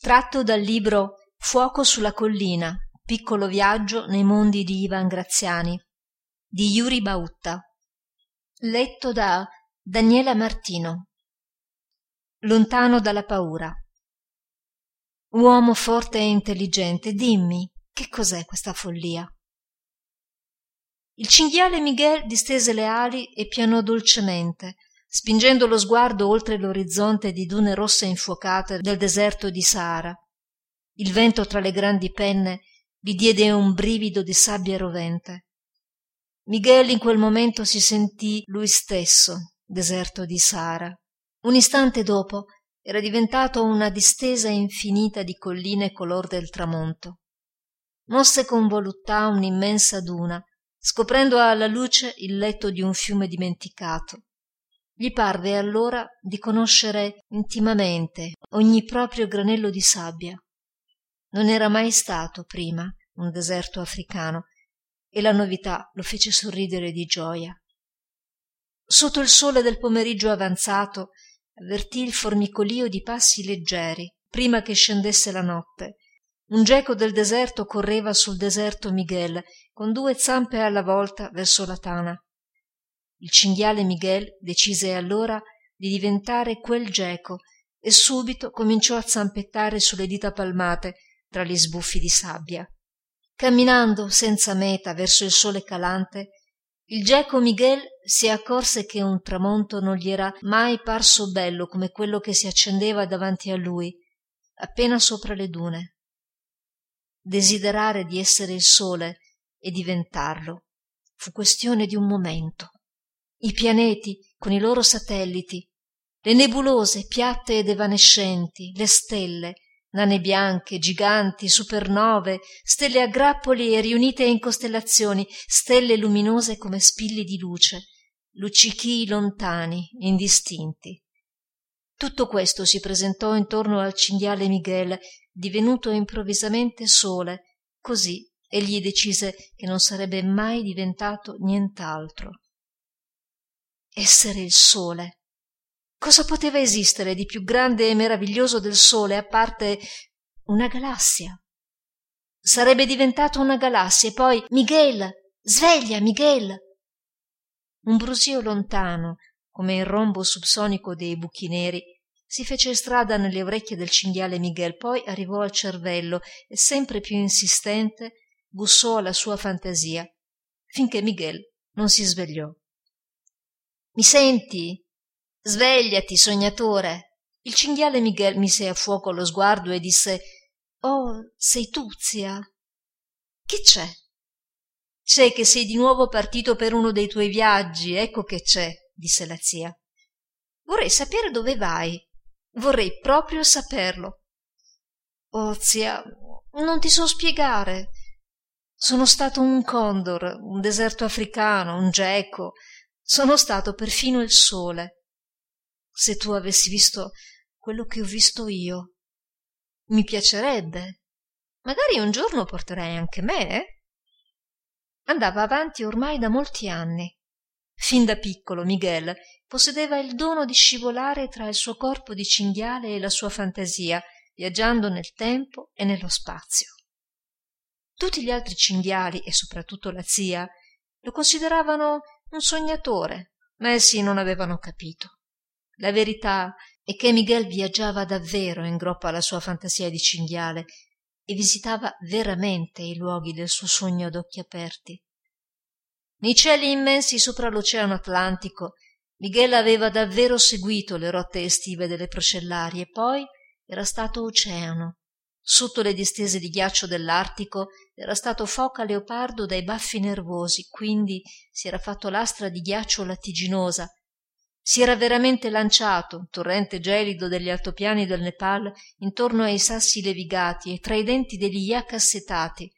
tratto dal libro Fuoco sulla collina, piccolo viaggio nei mondi di Ivan Graziani, di Yuri Bautta. Letto da Daniela Martino. Lontano dalla paura. Uomo forte e intelligente, dimmi, che cos'è questa follia? Il cinghiale Miguel distese le ali e pianò dolcemente, spingendo lo sguardo oltre l'orizzonte di dune rosse infuocate del deserto di Sahara. Il vento tra le grandi penne gli diede un brivido di sabbia rovente. Miguel in quel momento si sentì lui stesso, deserto di Sahara. Un istante dopo era diventato una distesa infinita di colline color del tramonto. Mosse con voluttà un'immensa duna, scoprendo alla luce il letto di un fiume dimenticato gli parve allora di conoscere intimamente ogni proprio granello di sabbia. Non era mai stato prima un deserto africano e la novità lo fece sorridere di gioja sotto il sole del pomeriggio avanzato avvertì il formicolio di passi leggeri prima che scendesse la notte. Un geco del deserto correva sul deserto miguel con due zampe alla volta verso la tana il cinghiale miguel decise allora di diventare quel geco e subito cominciò a zampettare sulle dita palmate tra gli sbuffi di sabbia. Camminando senza meta verso il sole calante il geco miguel si accorse che un tramonto non gli era mai parso bello come quello che si accendeva davanti a lui appena sopra le dune. Desiderare di essere il sole e diventarlo fu questione di un momento i pianeti con i loro satelliti le nebulose piatte ed evanescenti le stelle nane bianche giganti supernove stelle a grappoli e riunite in costellazioni stelle luminose come spilli di luce luccichii lontani indistinti. Tutto questo si presentò intorno al cinghiale miguel divenuto improvvisamente sole. Così egli decise che non sarebbe mai diventato nient'altro essere il sole. Cosa poteva esistere di più grande e meraviglioso del sole a parte una galassia? Sarebbe diventato una galassia e poi miguel sveglia miguel! Un brusio lontano come il rombo subsonico dei buchi neri si fece strada nelle orecchie del cinghiale miguel poi arrivò al cervello e sempre più insistente bussò alla sua fantasia finché miguel non si svegliò mi senti? Svegliati sognatore. Il cinghiale miguel mise a fuoco lo sguardo e disse oh sei tu zia. Che c'è? C'è che sei di nuovo partito per uno dei tuoi viaggi ecco che c'è disse la zia. Vorrei sapere dove vai. Vorrei proprio saperlo. Oh zia non ti so spiegare. Sono stato un condor un deserto africano un geco sono stato perfino il sole. Se tu avessi visto quello che ho visto io mi piacerebbe. Magari un giorno porterai anche me eh? andava avanti ormai da molti anni. Fin da piccolo miguel possedeva il dono di scivolare tra il suo corpo di cinghiale e la sua fantasia viaggiando nel tempo e nello spazio. Tutti gli altri cinghiali e soprattutto la zia lo consideravano un sognatore ma essi non avevano capito. La verità è che miguel viaggiava davvero in groppa alla sua fantasia di cinghiale e visitava veramente i luoghi del suo sogno ad occhi aperti. Nei cieli immensi sopra l'oceano atlantico miguel aveva davvero seguito le rotte estive delle procellarie poi era stato oceano sotto le distese di ghiaccio dell'artico era stato foca leopardo dai baffi nervosi quindi si era fatto lastra di ghiaccio lattiginosa. Si era veramente lanciato torrente gelido degli altopiani del nepal intorno ai sassi levigati e tra i denti degli yak assetati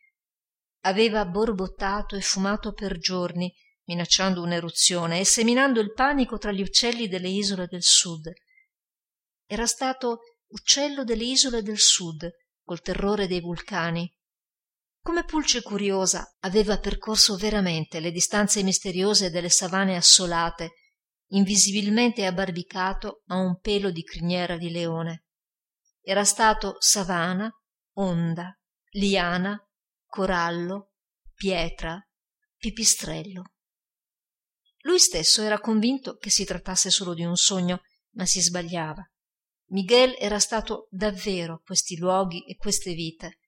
aveva borbottato e fumato per giorni minacciando un'eruzione e seminando il panico tra gli uccelli delle isole del sud. Era stato uccello delle isole del sud col terrore dei vulcani. Come pulce curiosa aveva percorso veramente le distanze misteriose delle savane assolate invisibilmente abbarbicato a un pelo di criniera di leone. Era stato savana onda liana corallo pietra pipistrello. Lui stesso era convinto che si trattasse solo di un sogno ma si sbagliava miguel era stato davvero questi luoghi e queste vite.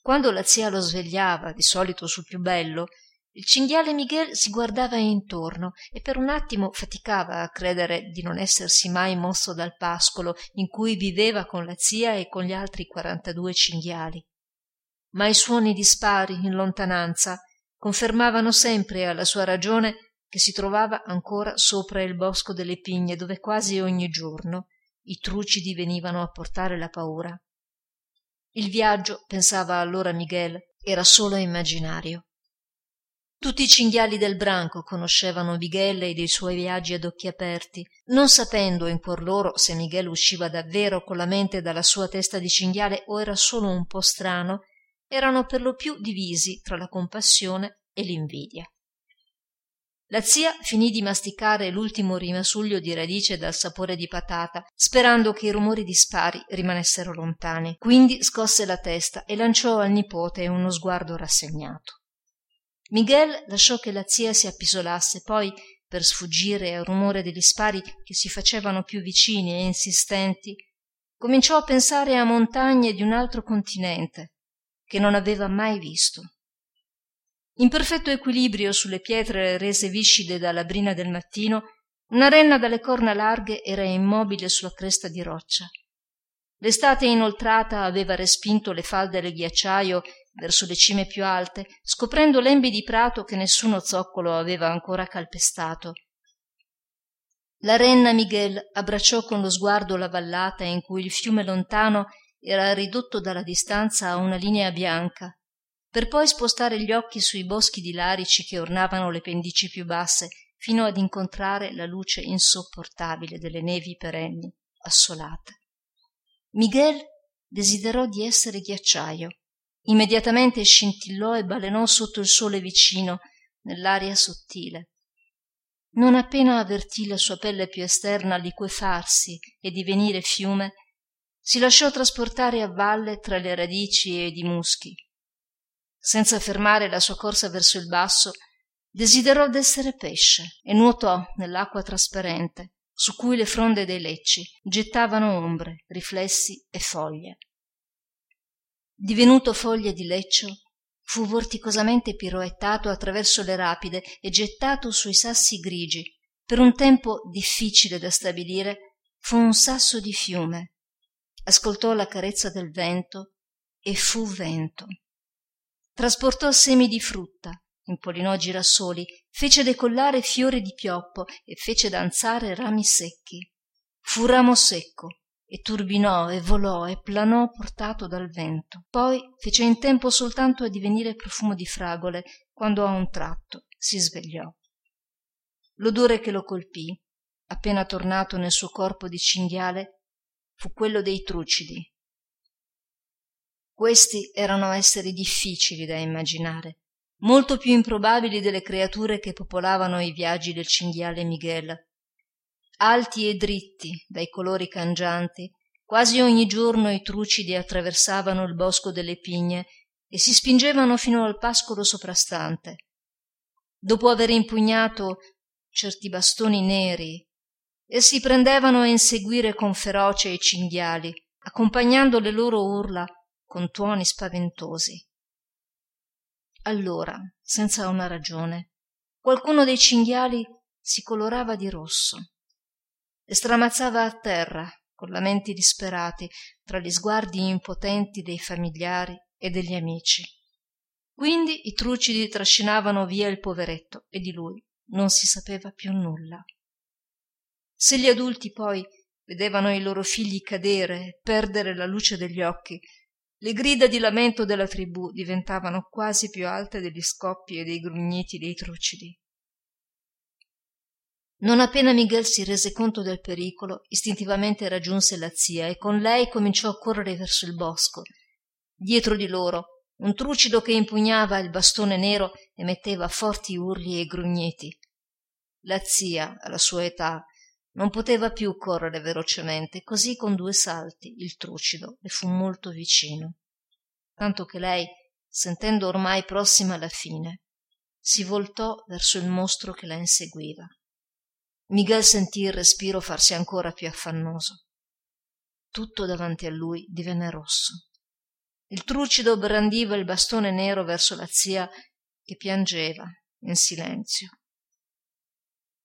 Quando la zia lo svegliava di solito sul più bello il cinghiale miguel si guardava intorno e per un attimo faticava a credere di non essersi mai mosso dal pascolo in cui viveva con la zia e con gli altri quarantadue cinghiali. Ma i suoni dispari in lontananza confermavano sempre alla sua ragione che si trovava ancora sopra il bosco delle pigne dove quasi ogni giorno i trucidi venivano a portare la paura. Il viaggio pensava allora miguel era solo immaginario. Tutti i cinghiali del branco conoscevano miguel e dei suoi viaggi ad occhi aperti non sapendo in cuor loro se miguel usciva davvero con la mente dalla sua testa di cinghiale o era solo un po strano erano per lo più divisi tra la compassione e l'invidia la zia finì di masticare l'ultimo rimasuglio di radice dal sapore di patata sperando che i rumori dispari rimanessero lontani. Quindi scosse la testa e lanciò al nipote uno sguardo rassegnato. Miguel lasciò che la zia si appisolasse poi per sfuggire al rumore degli spari che si facevano più vicini e insistenti cominciò a pensare a montagne di un altro continente che non aveva mai visto in perfetto equilibrio sulle pietre rese viscide dalla brina del mattino una renna dalle corna larghe era immobile sulla cresta di roccia. L'estate inoltrata aveva respinto le falde del ghiacciaio verso le cime più alte scoprendo lembi di prato che nessuno zoccolo aveva ancora calpestato. La renna miguel abbracciò con lo sguardo la vallata in cui il fiume lontano era ridotto dalla distanza a una linea bianca per poi spostare gli occhi sui boschi di larici che ornavano le pendici più basse fino ad incontrare la luce insopportabile delle nevi perenni assolate. Miguel desiderò di essere ghiacciaio. Immediatamente scintillò e balenò sotto il sole vicino nell'aria sottile. Non appena avvertì la sua pelle più esterna liquefarsi e divenire fiume si lasciò trasportare a valle tra le radici ed i muschi senza fermare la sua corsa verso il basso desiderò d'essere pesce e nuotò nell'acqua trasparente su cui le fronde dei lecci gettavano ombre riflessi e foglie. Divenuto foglia di leccio fu vorticosamente piroettato attraverso le rapide e gettato sui sassi grigi. Per un tempo difficile da stabilire fu un sasso di fiume. Ascoltò la carezza del vento e fu vento trasportò semi di frutta impollinò girasoli fece decollare fiori di pioppo e fece danzare rami secchi. Fu ramo secco e turbinò e volò e planò portato dal vento. Poi fece in tempo soltanto a divenire profumo di fragole. Quando a un tratto si svegliò. L'odore che lo colpì appena tornato nel suo corpo di cinghiale fu quello dei trucidi questi erano esseri difficili da immaginare molto più improbabili delle creature che popolavano i viaggi del cinghiale miguel. Alti e dritti dai colori cangianti quasi ogni giorno i trucidi attraversavano il bosco delle pigne e si spingevano fino al pascolo soprastante. Dopo aver impugnato certi bastoni neri essi prendevano a inseguire con ferocia i cinghiali accompagnando le loro urla con tuoni spaventosi. Allora senza una ragione qualcuno dei cinghiali si colorava di rosso. E stramazzava a terra con lamenti disperati tra gli sguardi impotenti dei familiari e degli amici. Quindi i trucidi trascinavano via il poveretto e di lui non si sapeva più nulla. Se gli adulti poi vedevano i loro figli cadere perdere la luce degli occhi le grida di lamento della tribù diventavano quasi più alte degli scoppi e dei grugniti dei trucidi. Non appena miguel si rese conto del pericolo istintivamente raggiunse la zia e con lei cominciò a correre verso il bosco. Dietro di loro un trucido che impugnava il bastone nero emetteva forti urli e grugniti. La zia alla sua età non poteva più correre velocemente così con due salti il trucido le fu molto vicino. Tanto che lei sentendo ormai prossima la fine si voltò verso il mostro che la inseguiva. Miguel sentì il respiro farsi ancora più affannoso. Tutto davanti a lui divenne rosso. Il trucido brandiva il bastone nero verso la zia che piangeva in silenzio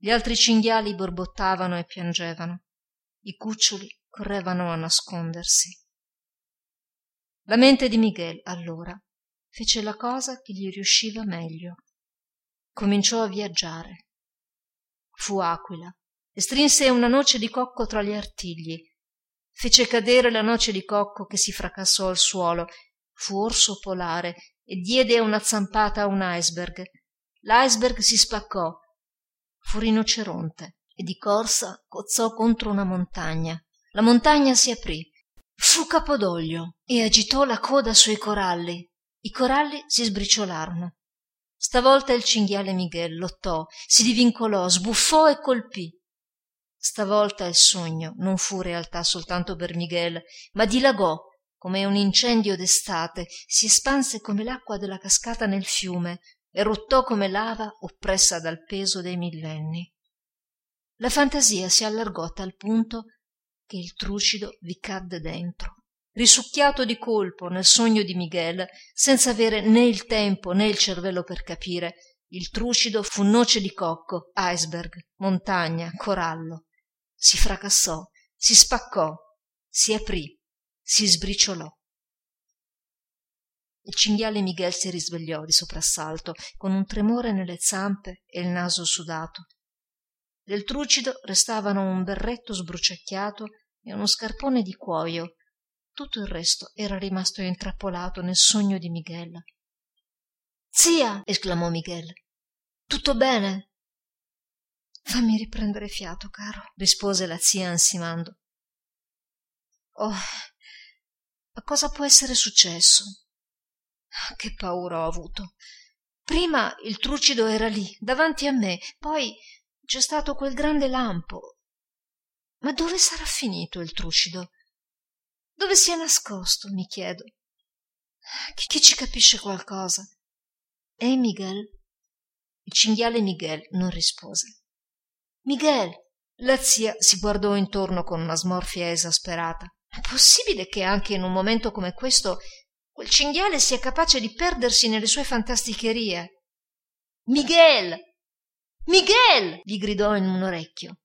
gli altri cinghiali borbottavano e piangevano. I cuccioli correvano a nascondersi. La mente di miguel allora fece la cosa che gli riusciva meglio. Cominciò a viaggiare. Fu aquila e strinse una noce di cocco tra gli artigli. Fece cadere la noce di cocco che si fracassò al suolo. Fu orso polare e diede una zampata a un iceberg. L'iceberg si spaccò fu rinoceronte e di corsa cozzò contro una montagna. La montagna si aprì fu capodoglio e agitò la coda sui coralli. I coralli si sbriciolarono. Stavolta il cinghiale miguel lottò si divincolò sbuffò e colpì. Stavolta il sogno non fu realtà soltanto per miguel ma dilagò come un incendio d'estate si espanse come l'acqua della cascata nel fiume eruttò come lava oppressa dal peso dei millenni. La fantasia si allargò a tal punto che il trucido vi cadde dentro risucchiato di colpo nel sogno di miguel senza avere né il tempo né il cervello per capire. Il trucido fu noce di cocco iceberg montagna corallo. Si fracassò si spaccò si aprì si sbriciolò il cinghiale miguel si risvegliò di soprassalto con un tremore nelle zampe e il naso sudato. Del trucido restavano un berretto sbruciacchiato e uno scarpone di cuojo tutto il resto era rimasto intrappolato nel sogno di miguel. Zia! esclamò miguel. Tutto bene? Fammi riprendere fiato caro rispose la zia ansimando. Oh cosa può essere successo che paura ho avuto. Prima il trucido era lì davanti a me poi c'è stato quel grande lampo. Ma dove sarà finito il trucido? Dove si è nascosto mi chiedo. Chi, chi ci capisce qualcosa? E miguel? Il cinghiale miguel non rispose. Miguel la zia si guardò intorno con una smorfia esasperata. È possibile che anche in un momento come questo quel cinghiale sia capace di perdersi nelle sue fantasticherie. Miguel! Miguel! gli gridò in un orecchio.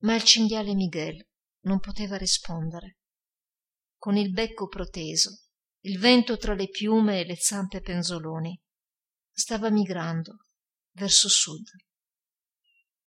Ma il cinghiale miguel non poteva rispondere. Con il becco proteso il vento tra le piume e le zampe penzoloni stava migrando verso sud